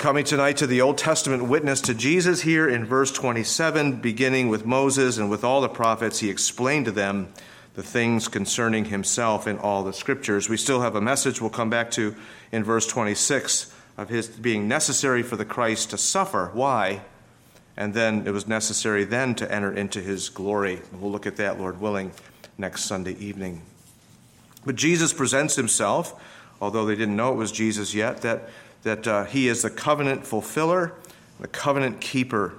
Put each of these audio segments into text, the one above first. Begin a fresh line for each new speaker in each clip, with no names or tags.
coming tonight to the Old Testament witness to Jesus here in verse 27, beginning with Moses and with all the prophets, he explained to them the things concerning himself in all the scriptures. We still have a message we'll come back to in verse 26 of his being necessary for the Christ to suffer. Why? And then it was necessary then to enter into his glory. We'll look at that, Lord willing, next Sunday evening. But Jesus presents himself, although they didn't know it was Jesus yet, that that uh, he is the covenant fulfiller, the covenant keeper,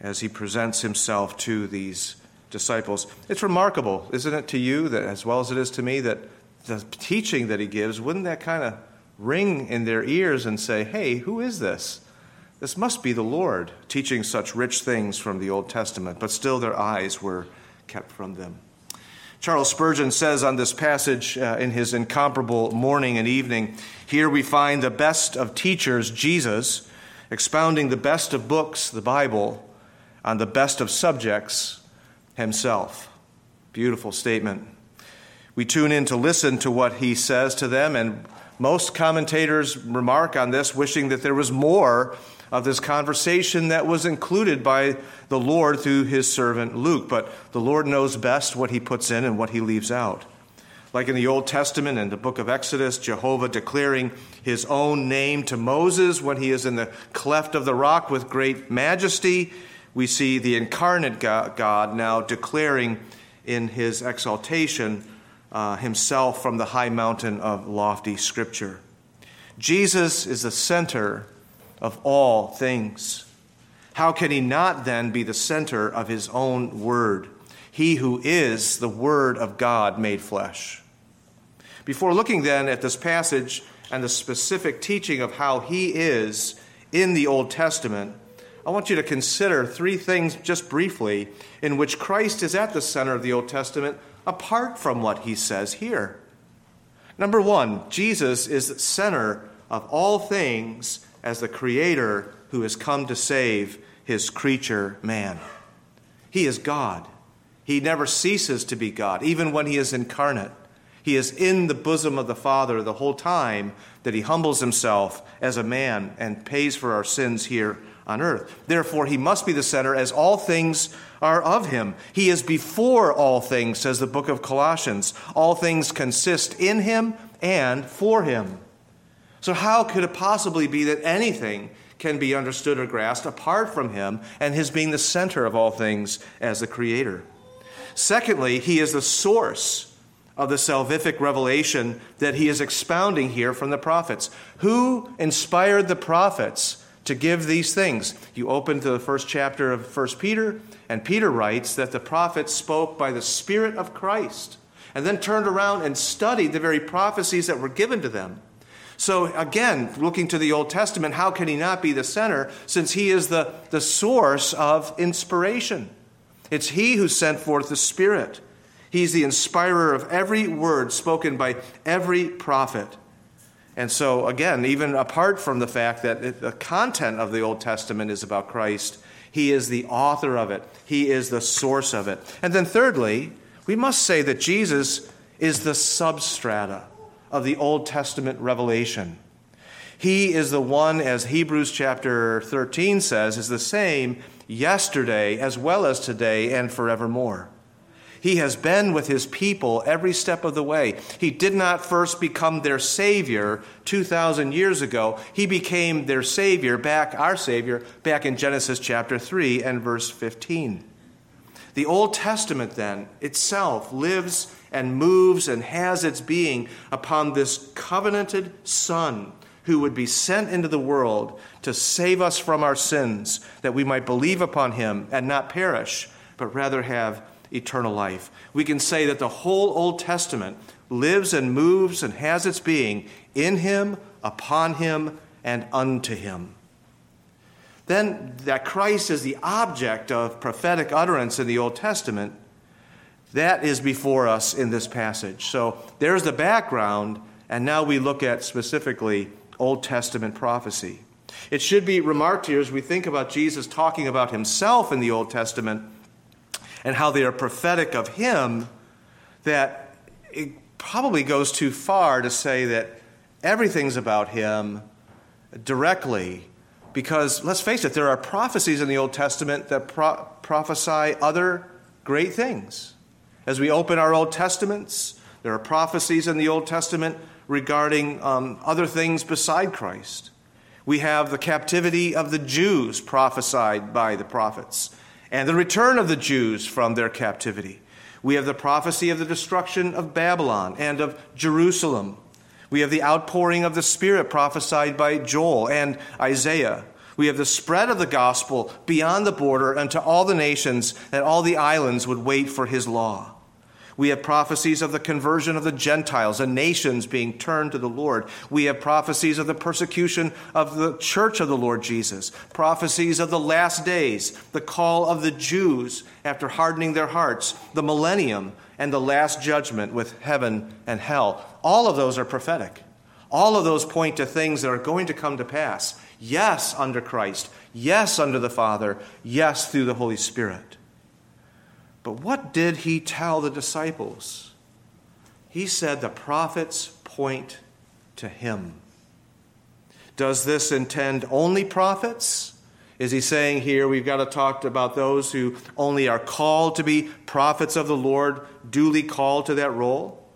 as he presents himself to these disciples. It's remarkable, isn't it, to you, that as well as it is to me, that the teaching that he gives, wouldn't that kind of ring in their ears and say, hey, who is this? This must be the Lord teaching such rich things from the Old Testament, but still their eyes were kept from them. Charles Spurgeon says on this passage uh, in his incomparable morning and evening here we find the best of teachers, Jesus, expounding the best of books, the Bible, on the best of subjects, himself. Beautiful statement. We tune in to listen to what he says to them, and most commentators remark on this, wishing that there was more of this conversation that was included by the Lord through his servant Luke. But the Lord knows best what he puts in and what he leaves out. Like in the Old Testament and the book of Exodus, Jehovah declaring his own name to Moses when he is in the cleft of the rock with great majesty, we see the incarnate God now declaring in his exaltation uh, himself from the high mountain of lofty scripture. Jesus is the center of all things. How can he not then be the center of his own word? He who is the word of God made flesh. Before looking then at this passage and the specific teaching of how he is in the Old Testament, I want you to consider three things just briefly in which Christ is at the center of the Old Testament apart from what he says here. Number one, Jesus is the center of all things as the Creator who has come to save his creature man. He is God. He never ceases to be God, even when he is incarnate. He is in the bosom of the Father the whole time that he humbles himself as a man and pays for our sins here on earth. Therefore, he must be the center as all things are of him. He is before all things, says the book of Colossians. All things consist in him and for him. So, how could it possibly be that anything can be understood or grasped apart from him and his being the center of all things as the creator? Secondly, he is the source of the salvific revelation that he is expounding here from the prophets. Who inspired the prophets to give these things? You open to the first chapter of 1 Peter, and Peter writes that the prophets spoke by the Spirit of Christ, and then turned around and studied the very prophecies that were given to them. So, again, looking to the Old Testament, how can he not be the center since he is the, the source of inspiration? It's he who sent forth the Spirit. He's the inspirer of every word spoken by every prophet. And so, again, even apart from the fact that the content of the Old Testament is about Christ, he is the author of it, he is the source of it. And then, thirdly, we must say that Jesus is the substrata of the Old Testament revelation. He is the one, as Hebrews chapter 13 says, is the same yesterday as well as today and forevermore. He has been with his people every step of the way. He did not first become their Savior 2,000 years ago. He became their Savior, back, our Savior, back in Genesis chapter 3 and verse 15. The Old Testament, then, itself lives and moves and has its being upon this covenanted Son who would be sent into the world to save us from our sins, that we might believe upon him and not perish, but rather have eternal life. We can say that the whole Old Testament lives and moves and has its being in him, upon him, and unto him. Then, that Christ is the object of prophetic utterance in the Old Testament that is before us in this passage. So there's the background, and now we look at specifically Old Testament prophecy. It should be remarked here as we think about Jesus talking about himself in the Old Testament and how they are prophetic of him, that it probably goes too far to say that everything's about him directly, Because let's face it, there are prophecies in the Old Testament that pro- prophesy other great things. As we open our Old Testaments, there are prophecies in the Old Testament regarding um, other things beside Christ. We have the captivity of the Jews prophesied by the prophets, and the return of the Jews from their captivity. We have the prophecy of the destruction of Babylon and of Jerusalem. We have the outpouring of the Spirit prophesied by Joel and Isaiah. We have the spread of the gospel beyond the border unto all the nations, that all the islands would wait for his law. We have prophecies of the conversion of the Gentiles and nations being turned to the Lord. We have prophecies of the persecution of the church of the Lord Jesus, prophecies of the last days, the call of the Jews after hardening their hearts, the millennium, and the last judgment with heaven and hell. All of those are prophetic. All of those point to things that are going to come to pass. Yes, under Christ. Yes, under the Father. Yes, through the Holy Spirit. But what did he tell the disciples? He said the prophets point to him. Does this intend only prophets? Is he saying here we've got to talk about those who only are called to be prophets of the Lord, duly called to that role?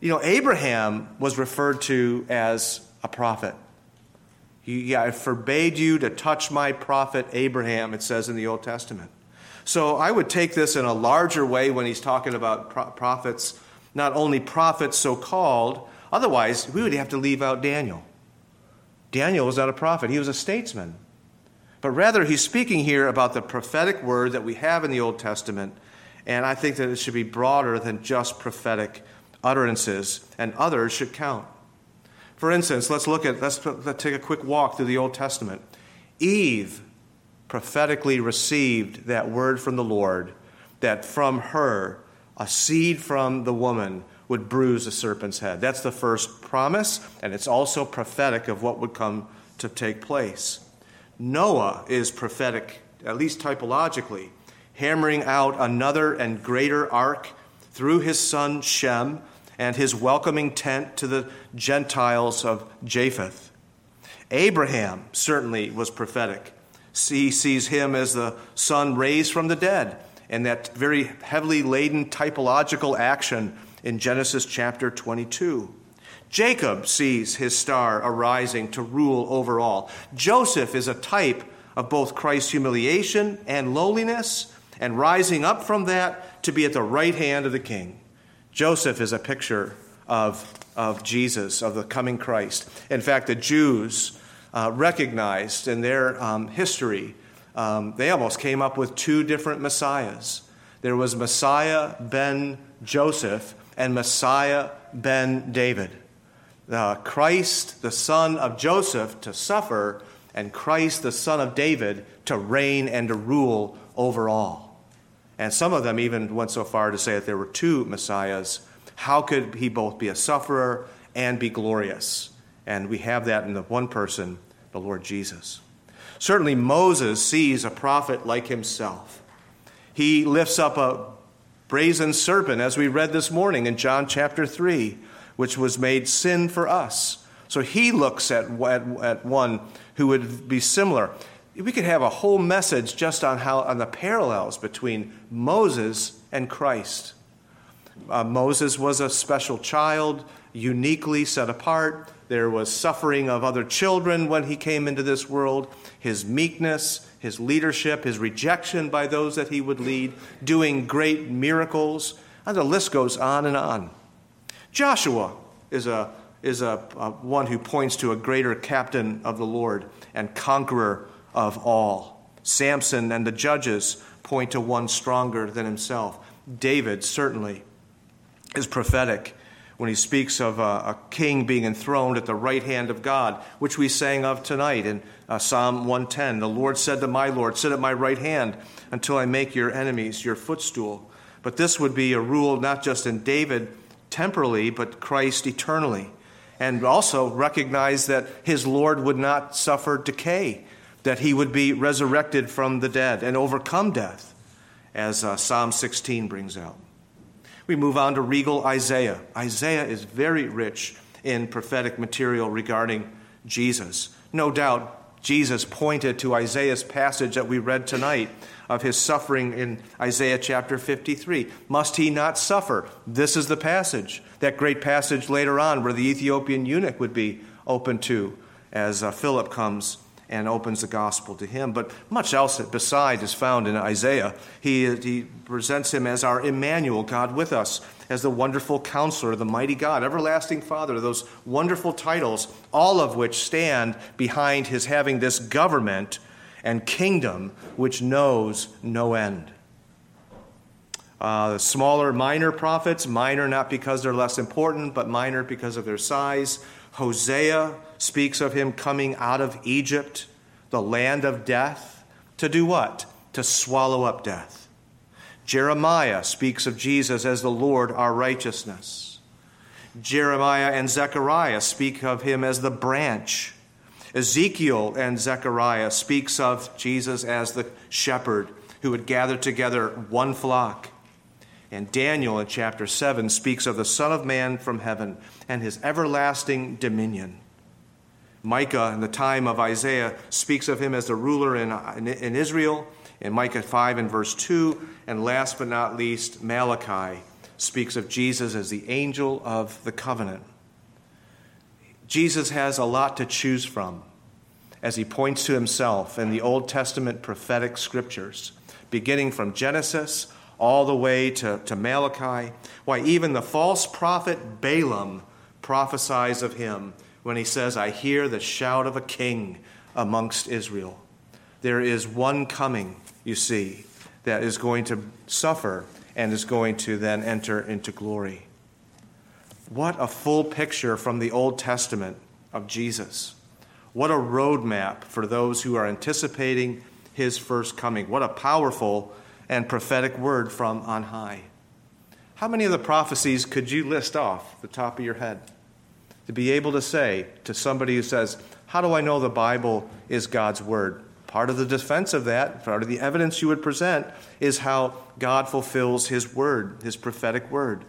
You know, Abraham was referred to as a prophet. He, I forbade you to touch my prophet Abraham, it says in the Old Testament. So I would take this in a larger way when he's talking about pro- prophets, not only prophets so called, otherwise, we would have to leave out Daniel. Daniel was not a prophet, he was a statesman. But rather, he's speaking here about the prophetic word that we have in the Old Testament, and I think that it should be broader than just prophetic utterances, and others should count. For instance, let's look at, let's, let's take a quick walk through the Old Testament. Eve prophetically received that word from the Lord that from her, a seed from the woman would bruise the serpent's head. That's the first promise, and it's also prophetic of what would come to take place. Noah is prophetic, at least typologically, hammering out another and greater ark through his son Shem and his welcoming tent to the Gentiles of Japheth. Abraham certainly was prophetic he sees him as the son raised from the dead, and that very heavily laden typological action in Genesis chapter 22. Jacob sees his star arising to rule over all. Joseph is a type of both Christ's humiliation and lowliness, and rising up from that to be at the right hand of the king. Joseph is a picture of, of Jesus, of the coming Christ. In fact, the Jews uh, recognized in their um, history, um, they almost came up with two different messiahs. There was Messiah ben Joseph and Messiah ben David. Uh, Christ, the son of Joseph, to suffer, and Christ, the son of David, to reign and to rule over all. And some of them even went so far to say that there were two messiahs. How could he both be a sufferer and be glorious? And we have that in the one person the Lord Jesus. Certainly, Moses sees a prophet like himself. He lifts up a brazen serpent, as we read this morning in John chapter 3, which was made sin for us. So he looks at, at, at one who would be similar. We could have a whole message just on how on the parallels between Moses and Christ. Uh, Moses was a special child, uniquely set apart. There was suffering of other children when he came into this world, his meekness, his leadership, his rejection by those that he would lead, doing great miracles, and the list goes on and on. Joshua is a is a, a one who points to a greater captain of the Lord and conqueror of all. Samson and the judges point to one stronger than himself. David certainly is prophetic when he speaks of a, a, king being enthroned at the right hand of God, which we sang of tonight in uh, Psalm 110. The Lord said to my Lord, Sit at my right hand until I make your enemies your footstool. But this would be a rule not just in David temporally, but Christ eternally. And also recognize that his Lord would not suffer decay, that he would be resurrected from the dead and overcome death, as uh, Psalm 16 brings out. We move on to regal Isaiah. Isaiah is very rich in prophetic material regarding Jesus. No doubt, Jesus pointed to Isaiah's passage that we read tonight of his suffering in Isaiah chapter 53. Must he not suffer? This is the passage, that great passage later on where the Ethiopian eunuch would be open to as uh, Philip comes and opens the gospel to him. But much else beside is found in Isaiah. He, he presents him as our Emmanuel, God with us, as the wonderful counselor, the mighty God, everlasting Father, those wonderful titles, all of which stand behind his having this government and kingdom which knows no end. Uh, smaller, minor prophets, minor not because they're less important, but minor because of their size. Hosea speaks of him coming out of Egypt, the land of death, to do what? To swallow up death. Jeremiah speaks of Jesus as the Lord our righteousness. Jeremiah and Zechariah speak of him as the branch Ezekiel and Zechariah speaks of Jesus as the shepherd who would gather together one flock. And Daniel in chapter 7 speaks of the Son of Man from heaven and his everlasting dominion. Micah, in the time of Isaiah, speaks of him as the ruler in, in, in Israel, in Micah 5 and verse 2. And last but not least, Malachi speaks of Jesus as the angel of the covenant. Jesus has a lot to choose from as he points to himself in the Old Testament prophetic scriptures, beginning from Genesis all the way to, to Malachi. Why, even the false prophet Balaam prophesies of him when he says, I hear the shout of a king amongst Israel. There is one coming, you see, that is going to suffer and is going to then enter into glory. What a full picture from the Old Testament of Jesus. What a roadmap for those who are anticipating his first coming. What a powerful and prophetic word from on high. How many of the prophecies could you list off the top of your head? To be able to say to somebody who says, How do I know the Bible is God's word? Part of the defense of that, part of the evidence you would present, is how God fulfills his word, his prophetic word.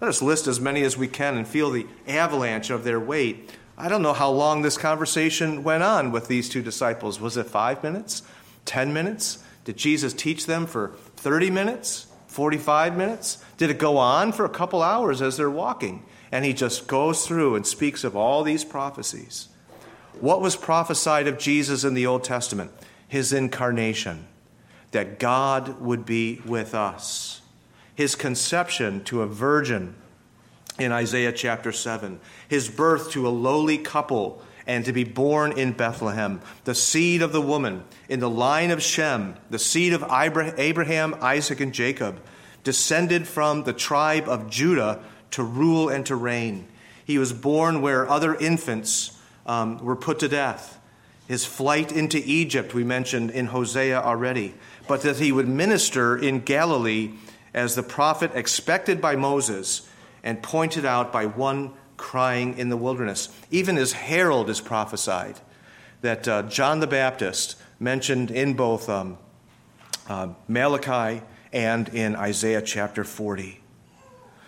Let us list as many as we can and feel the avalanche of their weight. I don't know how long this conversation went on with these two disciples. Was it five minutes? Ten minutes? Did Jesus teach them for 30 minutes? 45 minutes? Did it go on for a couple hours as they're walking? And he just goes through and speaks of all these prophecies. What was prophesied of Jesus in the Old Testament? His incarnation, that God would be with us. His conception to a virgin in Isaiah chapter 7, his birth to a lowly couple and to be born in Bethlehem, the seed of the woman in the line of Shem, the seed of Abraham, Isaac, and Jacob, descended from the tribe of Judah to rule and to reign. He was born where other infants um, were put to death. His flight into Egypt, we mentioned in Hosea already, but that he would minister in Galilee as the prophet expected by Moses and pointed out by one crying in the wilderness. Even as herald is prophesied, that uh, John the Baptist mentioned in both um, uh, Malachi and in Isaiah chapter 40.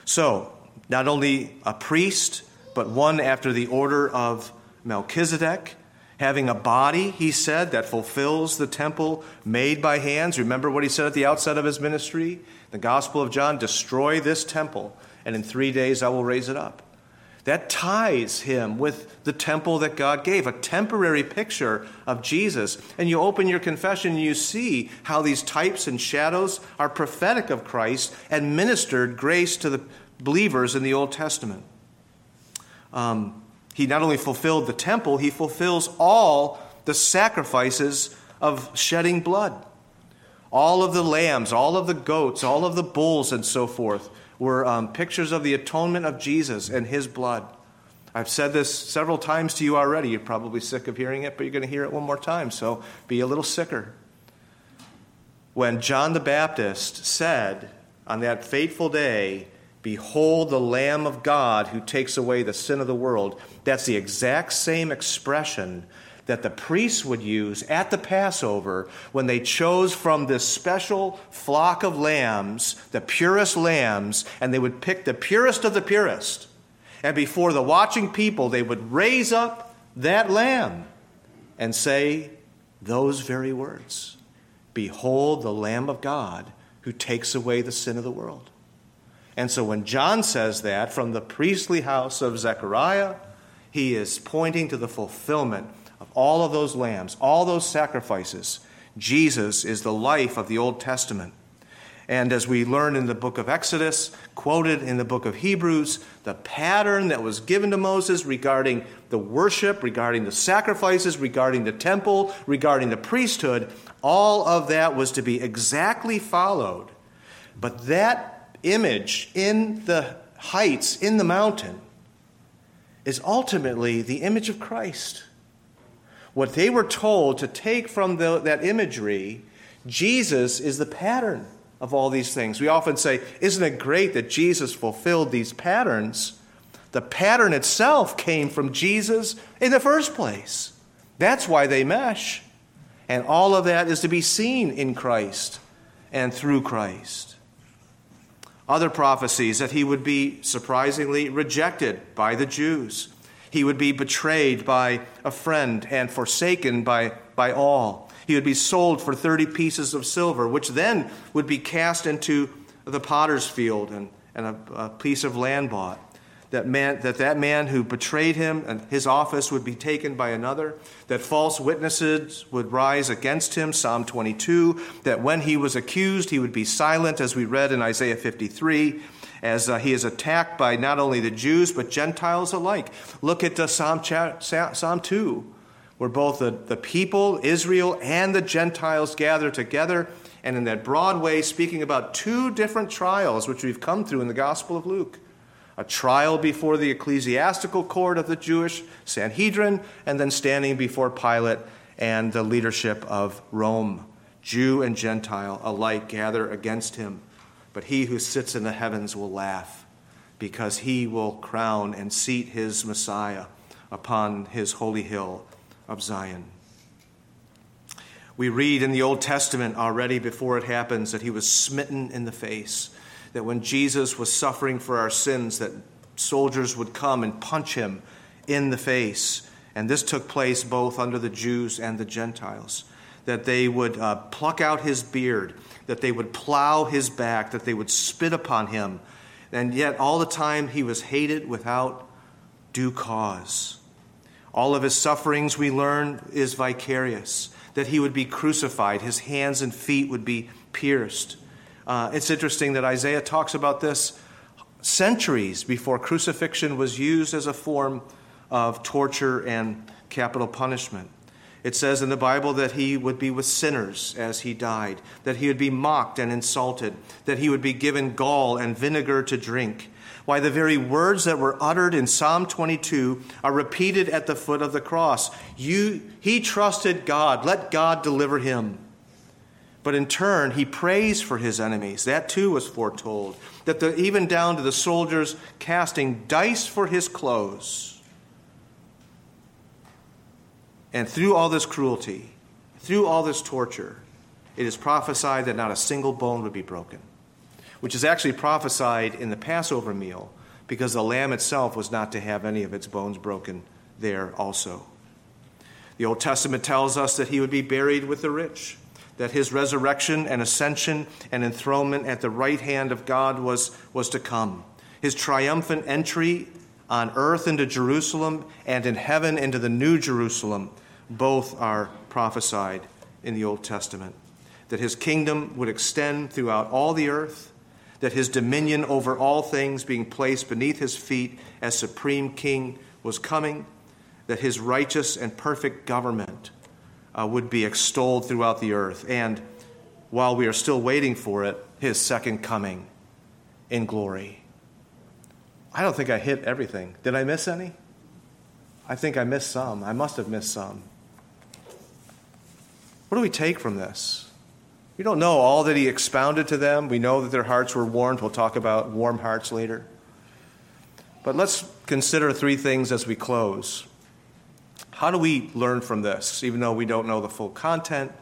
So, not only a priest, but one after the order of Melchizedek, having a body, he said, that fulfills the temple made by hands. Remember what he said at the outset of his ministry? The Gospel of John destroy this temple, and in three days I will raise it up. That ties him with the temple that God gave, a temporary picture of Jesus. And you open your confession and you see how these types and shadows are prophetic of Christ and ministered grace to the believers in the Old Testament. Um, he not only fulfilled the temple, he fulfills all the sacrifices of shedding blood. All of the lambs, all of the goats, all of the bulls, and so forth were um, pictures of the atonement of Jesus and his blood. I've said this several times to you already. You're probably sick of hearing it, but you're going to hear it one more time, so be a little sicker. When John the Baptist said on that fateful day, Behold the Lamb of God who takes away the sin of the world, that's the exact same expression that the priests would use at the Passover when they chose from this special flock of lambs, the purest lambs, and they would pick the purest of the purest. And before the watching people, they would raise up that lamb and say those very words Behold the Lamb of God who takes away the sin of the world. And so when John says that from the priestly house of Zechariah, he is pointing to the fulfillment of all of those lambs, all those sacrifices. Jesus is the life of the Old Testament. And as we learn in the book of Exodus, quoted in the book of Hebrews, the pattern that was given to Moses regarding the worship, regarding the sacrifices, regarding the temple, regarding the priesthood, all of that was to be exactly followed. But that image in the heights, in the mountain, is ultimately the image of Christ. What they were told to take from the, that imagery, Jesus is the pattern of all these things. We often say, Isn't it great that Jesus fulfilled these patterns? The pattern itself came from Jesus in the first place. That's why they mesh. And all of that is to be seen in Christ and through Christ. Other prophecies that he would be surprisingly rejected by the Jews. He would be betrayed by a friend and forsaken by, by all. He would be sold for 30 pieces of silver, which then would be cast into the potter's field and, and a, a piece of land bought. That, man, that that man who betrayed him and his office would be taken by another, that false witnesses would rise against him, Psalm 22, that when he was accused, he would be silent, as we read in Isaiah 53, as uh, he is attacked by not only the Jews, but Gentiles alike. Look at uh, Psalm, Psalm 2 where both the, the people, Israel, and the Gentiles gather together, and in that broad way, speaking about two different trials which we've come through in the Gospel of Luke a trial before the ecclesiastical court of the Jewish Sanhedrin, and then standing before Pilate and the leadership of Rome. Jew and Gentile alike gather against him, but he who sits in the heavens will laugh because he will crown and seat his Messiah upon his holy hill of Zion. We read in the Old Testament already before it happens that he was smitten in the face, that when Jesus was suffering for our sins, that soldiers would come and punch him in the face. And this took place both under the Jews and the Gentiles. That they would uh, pluck out his beard, that they would plow his back, that they would spit upon him. And yet, all the time, he was hated without due cause. All of his sufferings, we learn, is vicarious, that he would be crucified, his hands and feet would be pierced. Uh, it's interesting that Isaiah talks about this centuries before crucifixion was used as a form of torture and capital punishment. It says in the Bible that he would be with sinners as he died, that he would be mocked and insulted, that he would be given gall and vinegar to drink, why the very words that were uttered in Psalm 22 are repeated at the foot of the cross. You, he trusted God. Let God deliver him. But in turn, he prays for his enemies. That too was foretold. That the, even down to the soldiers casting dice for his clothes. And through all this cruelty, through all this torture, it is prophesied that not a single bone would be broken which is actually prophesied in the Passover meal because the lamb itself was not to have any of its bones broken there also. The Old Testament tells us that he would be buried with the rich, that his resurrection and ascension and enthronement at the right hand of God was, was to come. His triumphant entry on earth into Jerusalem and in heaven into the New Jerusalem both are prophesied in the Old Testament. That his kingdom would extend throughout all the earth that his dominion over all things being placed beneath his feet as supreme king was coming, that his righteous and perfect government uh, would be extolled throughout the earth, and while we are still waiting for it, his second coming in glory. I don't think I hit everything. Did I miss any? I think I missed some. I must have missed some. What do we take from this? We don't know all that he expounded to them. We know that their hearts were warmed. We'll talk about warm hearts later. But let's consider three things as we close. How do we learn from this, even though we don't know the full content?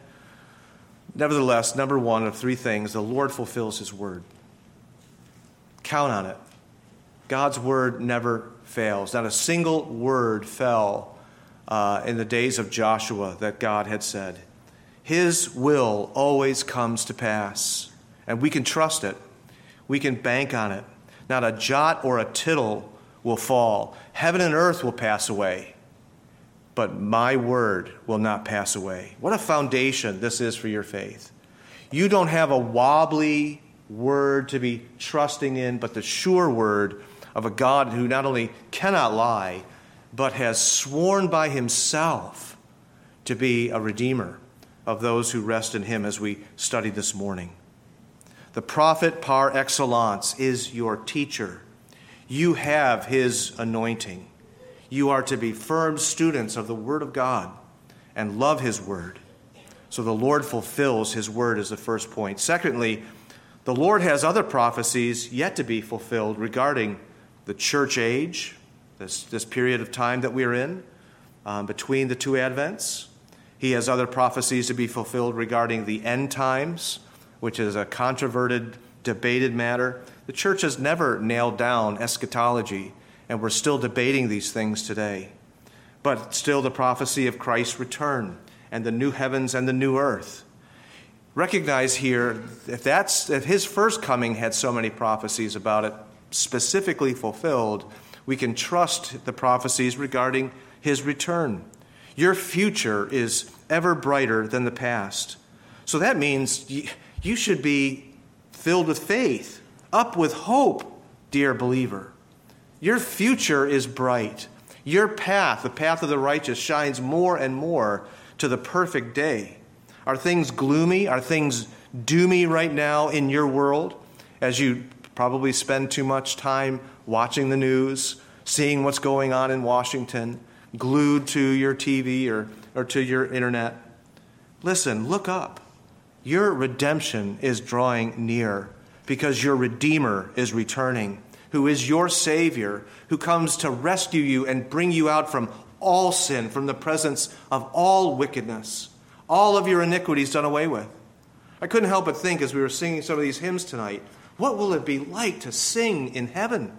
Nevertheless, number one of three things the Lord fulfills his word. Count on it. God's word never fails. Not a single word fell uh, in the days of Joshua that God had said. His will always comes to pass, and we can trust it. We can bank on it. Not a jot or a tittle will fall. Heaven and earth will pass away, but my word will not pass away. What a foundation this is for your faith. You don't have a wobbly word to be trusting in, but the sure word of a God who not only cannot lie, but has sworn by himself to be a redeemer of those who rest in him as we study this morning. The prophet par excellence is your teacher. You have his anointing. You are to be firm students of the Word of God and love his Word. So the Lord fulfills his Word, is the first point. Secondly, the Lord has other prophecies yet to be fulfilled regarding the church age, this, this period of time that we're in um, between the two Advents. He has other prophecies to be fulfilled regarding the end times, which is a controverted, debated matter. The church has never nailed down eschatology, and we're still debating these things today. But still, the prophecy of Christ's return and the new heavens and the new earth. Recognize here, if, that's, if his first coming had so many prophecies about it specifically fulfilled, we can trust the prophecies regarding his return. Your future is ever brighter than the past. So that means you should be filled with faith, up with hope, dear believer. Your future is bright. Your path, the path of the righteous, shines more and more to the perfect day. Are things gloomy? Are things doomy right now in your world as you probably spend too much time watching the news, seeing what's going on in Washington, glued to your TV or, or to your internet. Listen, look up. Your redemption is drawing near because your Redeemer is returning, who is your Savior, who comes to rescue you and bring you out from all sin, from the presence of all wickedness, all of your iniquities done away with. I couldn't help but think as we were singing some of these hymns tonight what will it be like to sing in heaven?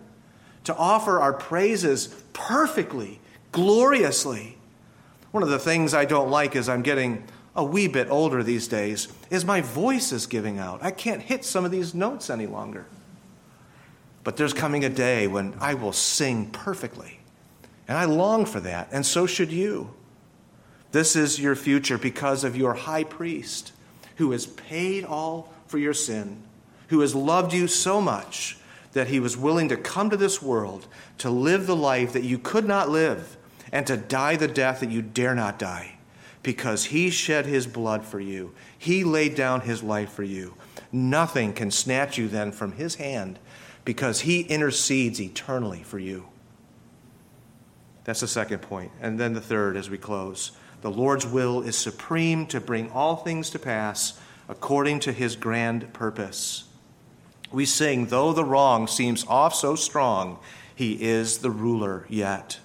To offer our praises perfectly, gloriously. One of the things I don't like as I'm getting a wee bit older these days is my voice is giving out. I can't hit some of these notes any longer. But there's coming a day when I will sing perfectly. And I long for that, and so should you. This is your future because of your high priest who has paid all for your sin who has loved you so much that he was willing to come to this world to live the life that you could not live and to die the death that you dare not die because he shed his blood for you. He laid down his life for you. Nothing can snatch you then from his hand because he intercedes eternally for you. That's the second point. And then the third as we close. The Lord's will is supreme to bring all things to pass according to his grand purpose we sing, Though the wrong seems off so strong, he is the ruler yet.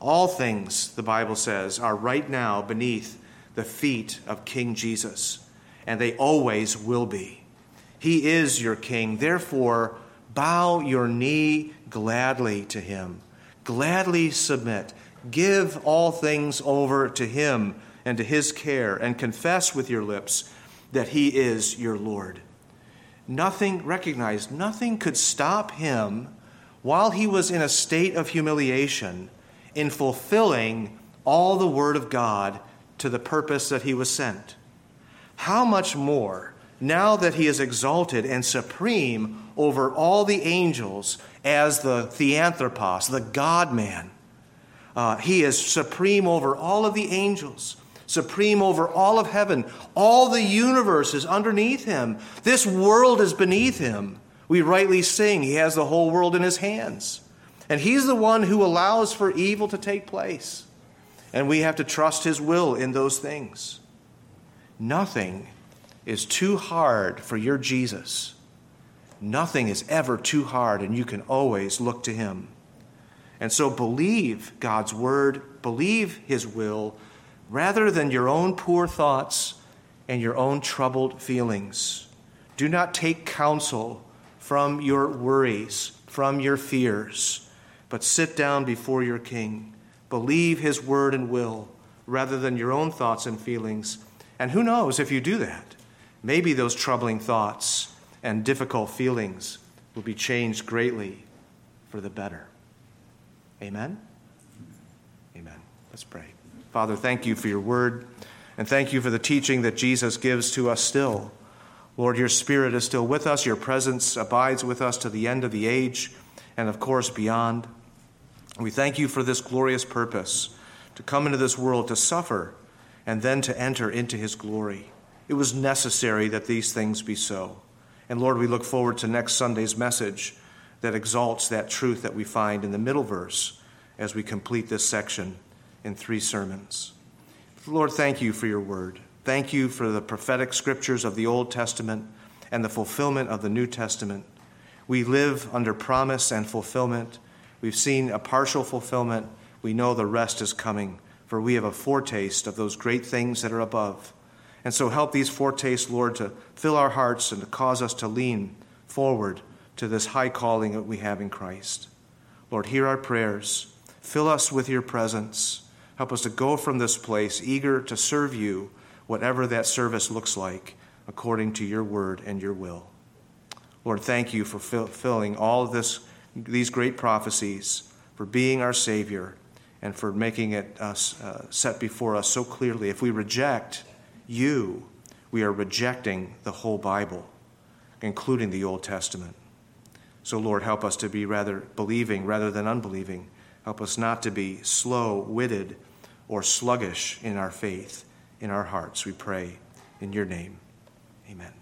All things, the Bible says, are right now beneath the feet of King Jesus, and they always will be. He is your king. Therefore, bow your knee gladly to him. Gladly submit. Give all things over to him and to his care, and confess with your lips that he is your Lord nothing recognized, nothing could stop him while he was in a state of humiliation in fulfilling all the Word of God to the purpose that he was sent. How much more, now that he is exalted and supreme over all the angels as the Theanthropos, the God man, uh, he is supreme over all of the angels supreme over all of heaven. All the universe is underneath him. This world is beneath him. We rightly sing, he has the whole world in his hands. And he's the one who allows for evil to take place. And we have to trust his will in those things. Nothing is too hard for your Jesus. Nothing is ever too hard, and you can always look to him. And so believe God's word, believe his will, rather than your own poor thoughts and your own troubled feelings. Do not take counsel from your worries, from your fears, but sit down before your King. Believe his word and will rather than your own thoughts and feelings. And who knows if you do that? Maybe those troubling thoughts and difficult feelings will be changed greatly for the better. Amen? Amen. Let's pray. Father, thank you for your word, and thank you for the teaching that Jesus gives to us still. Lord, your Spirit is still with us, your presence abides with us to the end of the age, and of course beyond. We thank you for this glorious purpose to come into this world to suffer and then to enter into his glory. It was necessary that these things be so. And Lord, we look forward to next Sunday's message that exalts that truth that we find in the middle verse as we complete this section in three sermons. Lord, thank you for your word. Thank you for the prophetic scriptures of the Old Testament and the fulfillment of the New Testament. We live under promise and fulfillment. We've seen a partial fulfillment. We know the rest is coming, for we have a foretaste of those great things that are above. And so help these foretastes, Lord, to fill our hearts and to cause us to lean forward to this high calling that we have in Christ. Lord, hear our prayers. Fill us with your presence. Help us to go from this place eager to serve you, whatever that service looks like, according to your word and your will. Lord, thank you for fulfilling all of this, these great prophecies, for being our Savior, and for making it us, uh, set before us so clearly. If we reject you, we are rejecting the whole Bible, including the Old Testament. So, Lord, help us to be rather believing rather than unbelieving. Help us not to be slow witted or sluggish in our faith, in our hearts. We pray in your name. Amen.